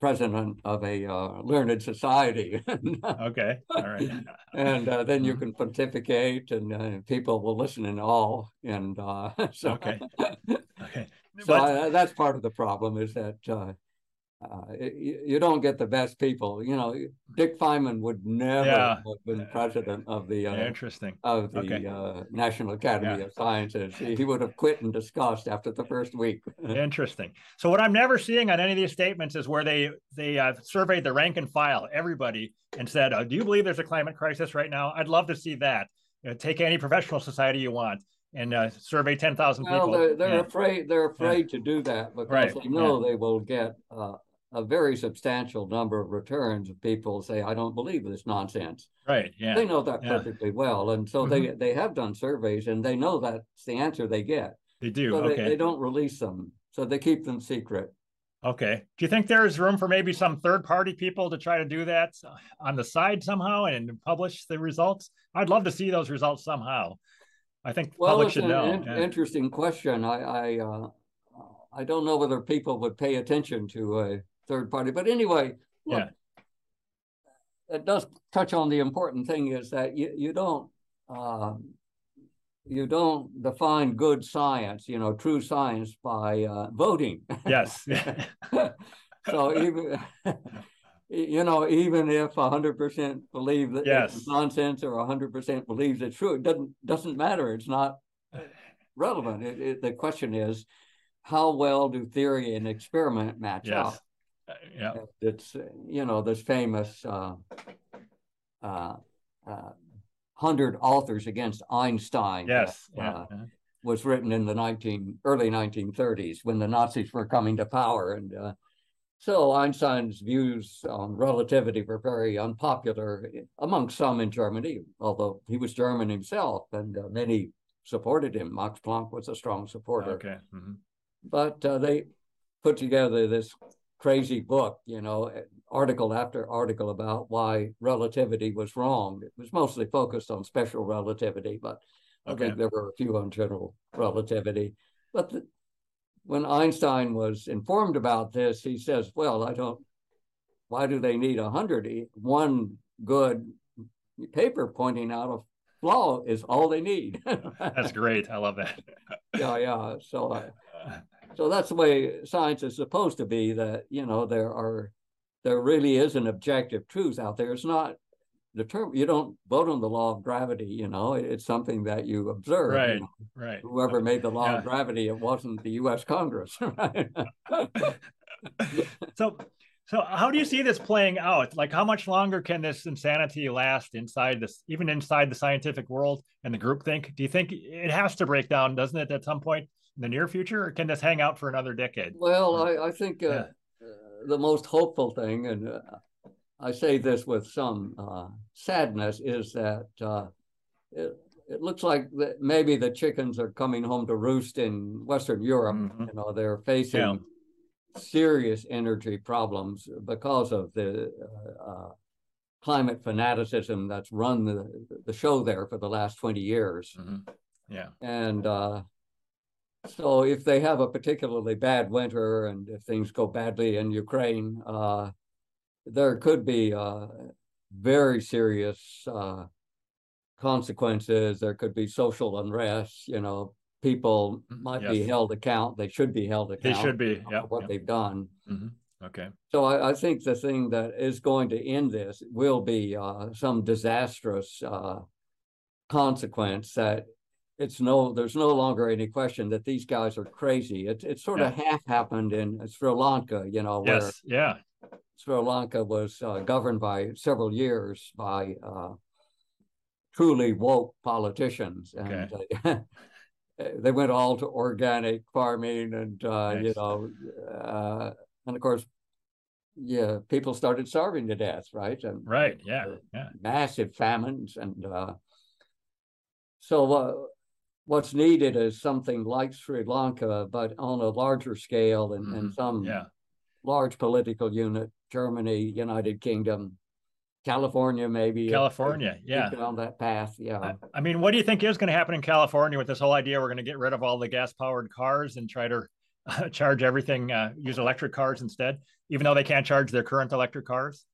president of a uh, learned society. okay, all right, and uh, then you Mhm. can pontificate and uh, people will listen in awe. And uh, so, okay, okay. so But- I, that's part of the problem is that uh, you, you don't get the best people. You know, Dick Feynman would never Yeah. have been president of the uh, Interesting. of the Okay. uh, National Academy Yeah. of Sciences. He, would have quit in disgust after the first week. Interesting. So what I'm never seeing on any of these statements is where they they uh, surveyed the rank and file, everybody, and said, uh, "Do you believe there's a climate crisis right now?" I'd love to see that. You know, take any professional society you want and uh, survey 10,000 Well, people. they're, they're Yeah. afraid they're afraid to do that because Right, they know they will get uh, a very substantial number of returns if people say, "I don't believe this nonsense." Right. Yeah. They know that yeah. Mm-hmm. perfectly well, and so they they have done surveys and they know that's the answer they get. They do. So they, okay. they don't release them, so they keep them secret. Okay. Do you think there's room for maybe some third party people to try to do that on the side somehow and publish the results? I'd love to see those results somehow. I think well, public should know. An yeah. interesting question. I I, uh, I don't know whether people would pay attention to a third party, but anyway, look, yeah. it does touch on the important thing is that you you don't uh, you don't define good science, you know, true science by uh, voting. Yes. so even you know, even if hundred percent believe that yes. it's nonsense or hundred percent believes it's true, it doesn't doesn't matter. It's not relevant. It, it, the question is, how well do theory and experiment match yes. up? Uh, yeah, it's you know this famous uh, uh, uh hundred authors against Einstein. Yes, that, yeah. Uh, was written in the 19 early 1930s when the Nazis were coming to power, and uh, so Einstein's views on relativity were very unpopular among some in Germany, although he was German himself, and uh, many supported him. Max Planck was a strong supporter. Okay. Mm-hmm. But uh, they put together this crazy book, you know, article after article about why relativity was wrong. It was mostly focused on special relativity, but okay. I think there were a few on general relativity. But the, when Einstein was informed about this, he says, "Well, I don't. Why do they need a hundred? One good paper pointing out a flaw is all they need." That's great. I love that. yeah, yeah. So, uh, so that's the way science is supposed to be. That you know there are there really is an objective truth out there. It's not the term you don't vote on the law of gravity you know it's something that you observe right you know? right whoever made the law yeah. of gravity it wasn't the us congress right? so so how do you see this playing out like how much longer can this insanity last inside this even inside the scientific world and the group think do you think it has to break down doesn't it at some point in the near future or can this hang out for another decade well i, I think uh, yeah. uh, the most hopeful thing and uh, I say this with some uh, sadness, is that uh, it, it, looks like maybe the chickens are coming home to roost in Western Europe. Mm-hmm. You know, they're facing yeah. serious energy problems because of the uh, uh climate fanaticism that's run the, the show there for the last 20 years. Mm-hmm. Yeah. And uh, so if they have a particularly bad winter and if things go badly in Ukraine, uh, there could be uh, very serious uh, consequences. There could be social unrest. You know, people might yes. be held account. They should be held account. They should be. Yeah. What they've done. Mm-hmm. Okay. So I, I, think the thing that is going to end this will be uh, some disastrous uh, consequence that it's no there's no longer any question that these guys are crazy. It it sort yeah. of half happened in Sri Lanka, you know, where yes, yeah. Sri Lanka was uh, governed by several years by uh, truly woke politicians, and okay. uh, they went all to organic farming, and uh, nice. you know, uh, and of course, yeah, people started starving to death, right? And right, yeah, yeah, massive famines, and uh, so what's needed is something like Sri Lanka, but on a larger scale and, mm-hmm. and some yeah. large political unit Germany, United Kingdom, California, maybe. California, yeah. On that path, yeah. I, I, mean, what do you think is going to happen in California with this whole idea? We're going to get rid of all the gas powered cars and try to uh, charge everything, uh, use electric cars instead, even though they can't charge their current electric cars.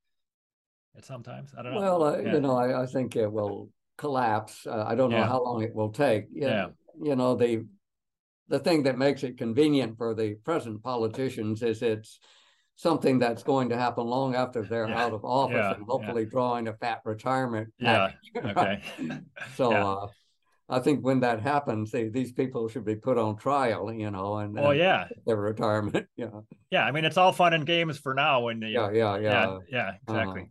At sometimes, I don't know. Well, uh, yeah. you know, I, I, think it will collapse. Uh, I don't know yeah. how long it will take. Yeah, yeah. You know, the the thing that makes it convenient for the present politicians is it's something that's going to happen long after they're yeah. out of office yeah. and hopefully yeah. drawing a fat retirement. Yeah. okay. so uh, I think when that happens, they, these people should be put on trial, you know, and oh yeah, their retirement. Yeah. Yeah. I mean, it's all fun and games for now. When the, yeah, yeah, yeah, yeah, exactly.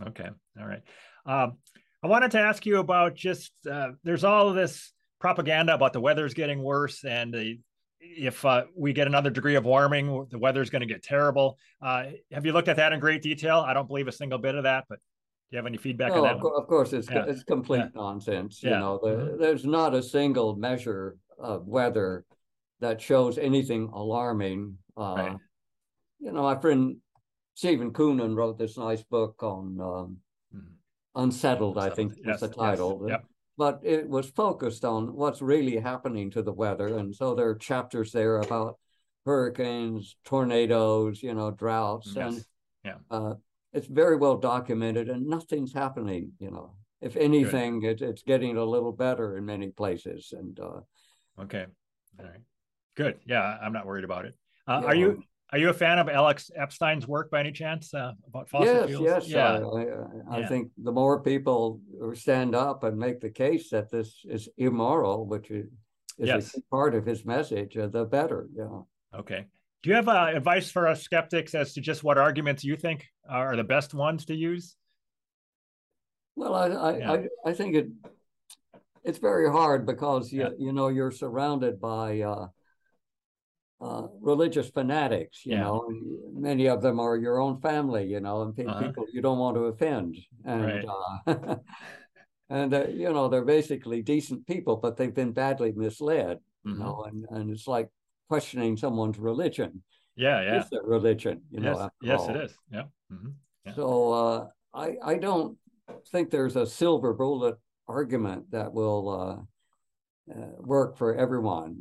Uh-huh. Okay. All right. Um, I wanted to ask you about just uh, there's all of this propaganda about the weather's getting worse and the if uh, we get another degree of warming, the weather's going to get terrible. Uh, have you looked at that in great detail? I don't believe a single bit of that, but do you have any feedback no, on that? Of, course, it's yeah. it's complete yeah. nonsense. Yeah. You know, the, mm-hmm. there's not a single measure of weather that shows anything alarming. Uh, right. you know, my friend Steven Koonin wrote this nice book on um, Unsettled, I think yes, was the title. Yes. But it was focused on what's really happening to the weather. And so there are chapters there about hurricanes, tornadoes, you know, droughts. Yes. And yeah. Uh, it's very well documented and nothing's happening, you know. If anything, it, it's getting a little better in many places. And uh, okay. All right. Good. Yeah, I'm not worried about it. Uh, yeah, are you are you a fan of Alex Epstein's work by any chance uh, about fossil yes, fuels? Yes, yeah. I, I, yeah. think the more people stand up and make the case that this is immoral, which is, yes. a part of his message, uh, the better. Yeah. Okay. Do you have uh, advice for us skeptics as to just what arguments you think are the best ones to use? Well, I I, yeah. I, I, think it it's very hard because you, yeah. you know you're surrounded by uh, uh, religious fanatics, you yeah. know, many of them are your own family, you know, and pe- uh-huh. people you don't want to offend. And, right. uh, and uh, you know, they're basically decent people, but they've been badly misled, mm-hmm. you know, and, and it's like questioning someone's religion. Yeah, yeah. Is it religion? You yes. know, yes, it is. Yeah. Mm-hmm. yeah. So uh, I, I don't think there's a silver bullet argument that will uh, uh, work for everyone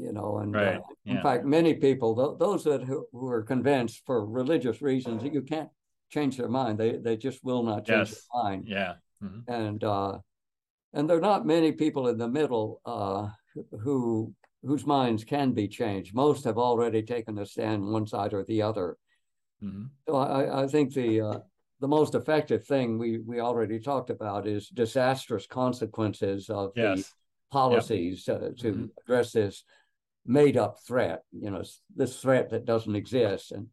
you know and uh, right. uh, in yeah. fact many people th- those that who, who, are convinced for religious reasons that you can't change their mind they they just will not change yes. their mind yeah mm-hmm. and uh and there are not many people in the middle uh who whose minds can be changed most have already taken a stand one side or the other mm-hmm. so i i think the uh the most effective thing we we already talked about is disastrous consequences of yes. the policies yep. uh, to mm-hmm. address this made up threat, you know, this threat that doesn't exist. And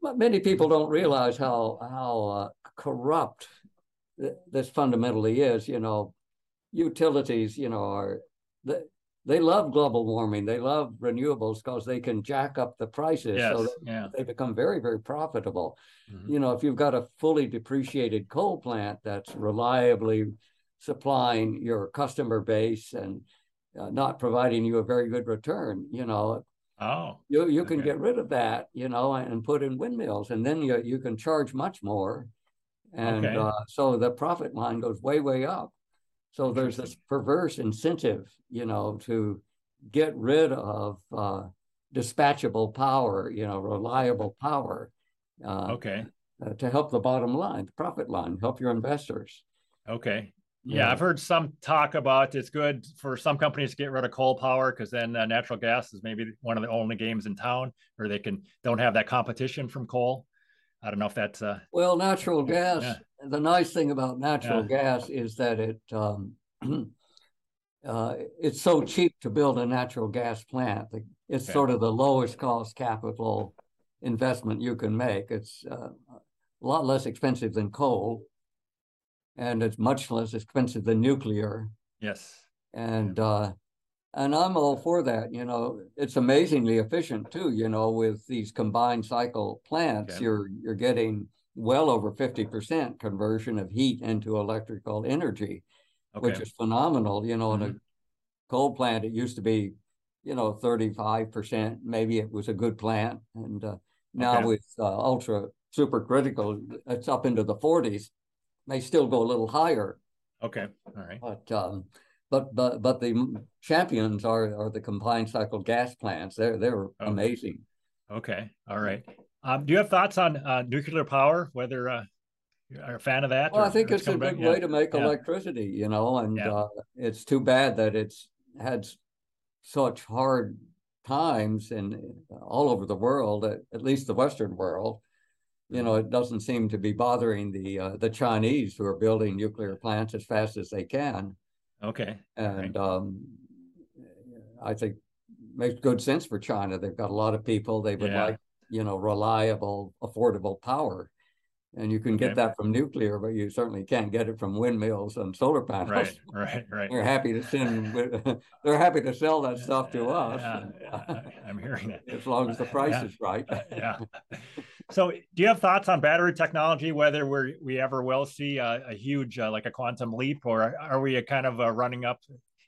but many people don't realize how how uh, corrupt th- this fundamentally is. You know, utilities, you know, are they, they love global warming. They love renewables because they can jack up the prices, yes, so yeah. they become very very profitable. Mm-hmm. You know, if you've got a fully depreciated coal plant that's reliably supplying your customer base and uh, not providing you a very good return, you know. Oh, you you can okay. get rid of that, you know, and put in windmills, and then you you can charge much more, and okay. uh, so the profit line goes way way up. So there's this perverse incentive, you know, to get rid of uh, dispatchable power, you know, reliable power. Uh, okay. Uh, to help the bottom line, the profit line, help your investors. Okay. Yeah, I've heard some talk about it's good for some companies to get rid of coal power because then uh, natural gas is maybe one of the only games in town where they can don't have that competition from coal. I don't know if that's uh, well, natural gas. Yeah. The nice thing about natural yeah. gas is that it um, uh, it's so cheap to build a natural gas plant. It's okay. sort of the lowest cost capital investment you can make. It's uh, a lot less expensive than coal and it's much less expensive than nuclear. Yes. And uh, and I'm all for that. You know, it's amazingly efficient too. You know, with these combined cycle plants, okay. you're you're getting well over fifty percent conversion of heat into electrical energy, okay. which is phenomenal. You know, mm-hmm. in a mm-hmm. coal plant, it used to be, you know, thirty five percent. Maybe it was a good plant, and uh, now okay. with uh, ultra supercritical, it's up into the forties may still go a little higher. Okay, all right. But um, but but but the champions are are the combined cycle gas plants. They're they're oh. amazing. Okay, all right. Um, do you have thoughts on uh, nuclear power? Whether uh, you're a fan of that? Well, or, I think it's, it's a good way yeah. to make yeah. electricity. You know, and yeah. uh, it's too bad that it's had such hard times in all over the world, at, at least the Western world you know, it doesn't seem to be bothering the uh, the Chinese who are building nuclear plants as fast as they can. Okay. And um, I think makes good sense for China. They've got a lot of people. They would yeah. like, you know, reliable, affordable power. And you can okay. get that from nuclear, but you certainly can't get it from windmills and solar panels. Right, right, right. They're happy to send. they're happy to sell that stuff to us. Yeah, I'm hearing it. As long as the price yeah. is right. yeah. So, do you have thoughts on battery technology? Whether we we ever will see a, a huge uh, like a quantum leap, or are we kind of uh, running up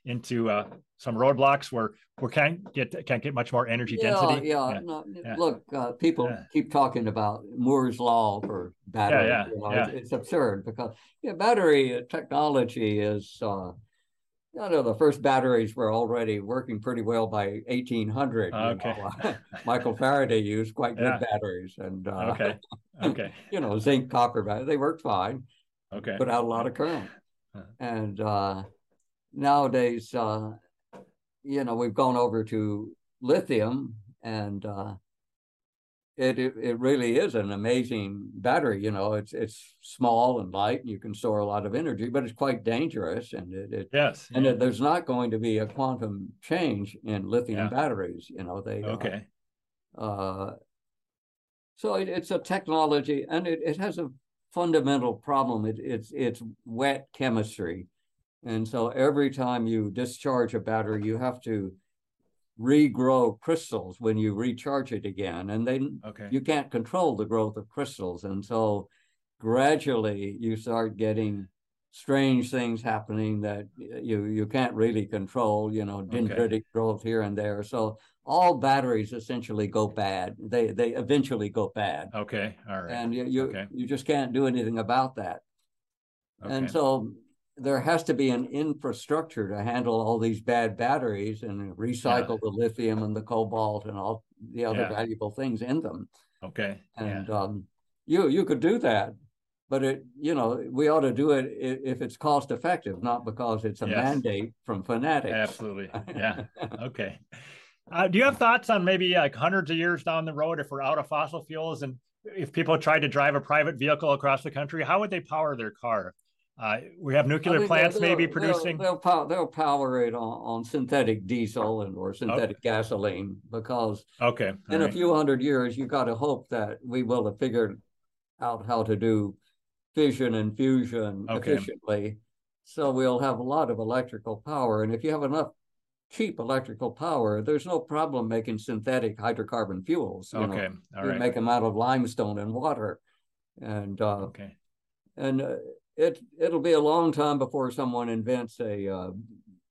into uh, some roadblocks where we can't get can't get much more energy yeah, density. Yeah, yeah. No, look, uh, people yeah. keep talking about Moore's law for battery. Yeah, you know, yeah. It's, it's, absurd because yeah, battery technology is. You know, the first batteries were already working pretty well by 1800. Okay. Michael Faraday used quite good batteries, and uh, okay, okay, you know, zinc copper batteries. They worked fine. Okay, put out a lot of current, and uh, nowadays, uh, you know, we've gone over to lithium, and uh, it, it, it really is an amazing battery. You know, it's it's small and light, and you can store a lot of energy, but it's quite dangerous, and it, it yes, and yeah. it, there's not going to be a quantum change in lithium Yeah. batteries. You know, they uh, okay, uh, so it, it's a technology, and it, it has a fundamental problem. It, it's it's wet chemistry, and so every time you discharge a battery, you have to regrow crystals when you recharge it again, and then okay, you can't control the growth of crystals, and so gradually you start getting strange things happening that you you can't really control. You know, dendritic growth here and there. So all batteries essentially go bad. They they eventually go bad, okay, all right, and you you, Okay. you just can't do anything about that. And so there has to be an infrastructure to handle all these bad batteries and recycle the lithium and the cobalt and all the other Yeah. valuable things in them. okay, And um, you you could do that, but it you know we ought to do it if it's cost effective, not because it's a Yes. mandate from fanatics. absolutely, yeah, okay. Uh, do you have thoughts on maybe like hundreds of years down the road if we're out of fossil fuels and if people tried to drive a private vehicle across the country, how would they power their car? Uh, we have I nuclear plants they'll- maybe they'll- producing. They'll, pow- they'll power it on, on synthetic diesel and or synthetic gasoline because Okay, all in a few hundred years, you've got to hope that we will have figured out how to do fission and fusion Okay. efficiently. So we'll have a lot of electrical power. And if you have enough cheap electrical power, there's no problem making synthetic hydrocarbon fuels. you know. okay, all you right, make them out of limestone and water. And uh, okay, and uh, it it'll be a long time before someone invents a uh,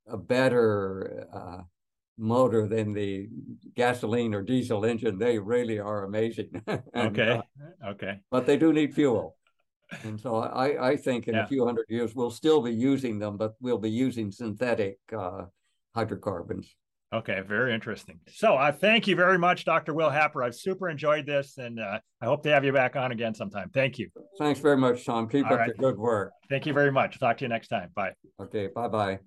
a better uh, motor than the gasoline or diesel engine. They really are amazing. And, okay, uh, okay, but they do need fuel. And so I, I think in Yeah. a few hundred years we'll still be using them, but we'll be using synthetic uh, hydrocarbons. Okay. Very interesting. So I thank you very much, Dr. Will Happer. I've super enjoyed this, and uh, I hope to have you back on again sometime. Thank you. Thanks very much, Tom. Keep All up right. the good work. Thank you very much. Talk to you next time. Bye. Okay, bye bye.